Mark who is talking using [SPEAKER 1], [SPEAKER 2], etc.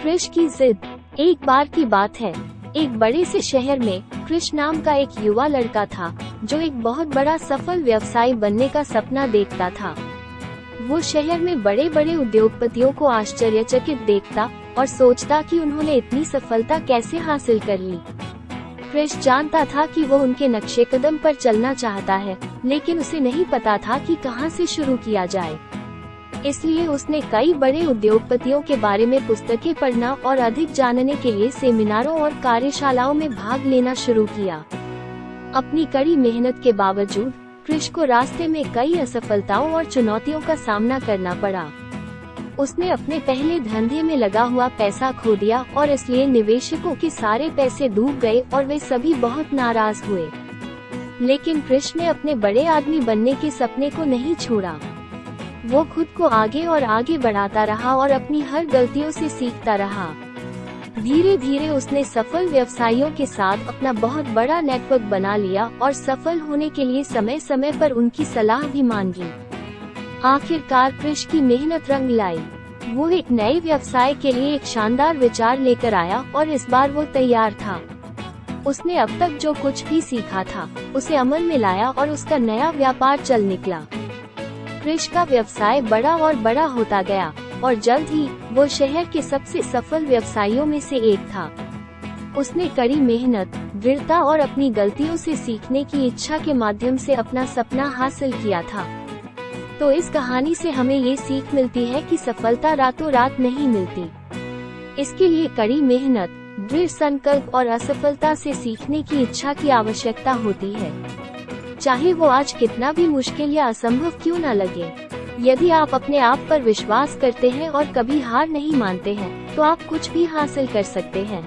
[SPEAKER 1] क्रिश की जिद। एक बार की बात है। एक बड़े से शहर में क्रिश नाम का एक युवा लड़का था, जो एक बहुत बड़ा सफल व्यवसायी बनने का सपना देखता था। वो शहर में बड़े बड़े उद्योगपतियों को आश्चर्यचकित देखता और सोचता कि उन्होंने इतनी सफलता कैसे हासिल कर ली। क्रिश जानता था कि वो उनके नक्शे कदम पर चलना चाहता है, लेकिन उसे नहीं पता था कि कहाँ से शुरू किया जाए। इसलिए उसने कई बड़े उद्योगपतियों के बारे में पुस्तकें पढ़ना और अधिक जानने के लिए सेमिनारों और कार्यशालाओं में भाग लेना शुरू किया। अपनी कड़ी मेहनत के बावजूद, क्रिश को रास्ते में कई असफलताओं और चुनौतियों का सामना करना पड़ा। उसने अपने पहले धंधे में लगा हुआ पैसा खो दिया और इसलिए निवेशकों के सारे पैसे डूब गए और वे सभी बहुत नाराज़ हुए। लेकिन क्रिश ने अपने बड़े आदमी बनने के सपने को नहीं छोड़ा। वो खुद को आगे और आगे बढ़ाता रहा और अपनी हर गलतियों से सीखता रहा। धीरे धीरे उसने सफल व्यवसायियों के साथ अपना बहुत बड़ा नेटवर्क बना लिया और सफल होने के लिए समय समय पर उनकी सलाह भी मांगी। आखिरकार कृष की मेहनत रंग लाई। वो एक नए व्यवसाय के लिए एक शानदार विचार लेकर आया और इस बार वो तैयार था। उसने अब तक जो कुछ भी सीखा था, उसे अमल में लाया और उसका नया व्यापार चल निकला। क्रिश का व्यवसाय बड़ा और बड़ा होता गया, और जल्द ही, वो शहर के सबसे सफल व्यवसायियों में से एक था। उसने कड़ी मेहनत, दृढ़ता और अपनी गलतियों से सीखने की इच्छा के माध्यम से अपना सपना हासिल किया था। तो इस कहानी से हमें ये सीख मिलती है कि सफलता रातों रात नहीं मिलती। इसके लिए कड़ी मेहनत, दृढ़ संकल्प और असफलता से सीखने की इच्छा की आवश्यकता होती है। चाहे वो आज कितना भी मुश्किल या असंभव क्यों न लगे। यदि आप अपने आप पर विश्वास करते हैं और कभी हार नहीं मानते हैं तो आप कुछ भी हासिल कर सकते हैं।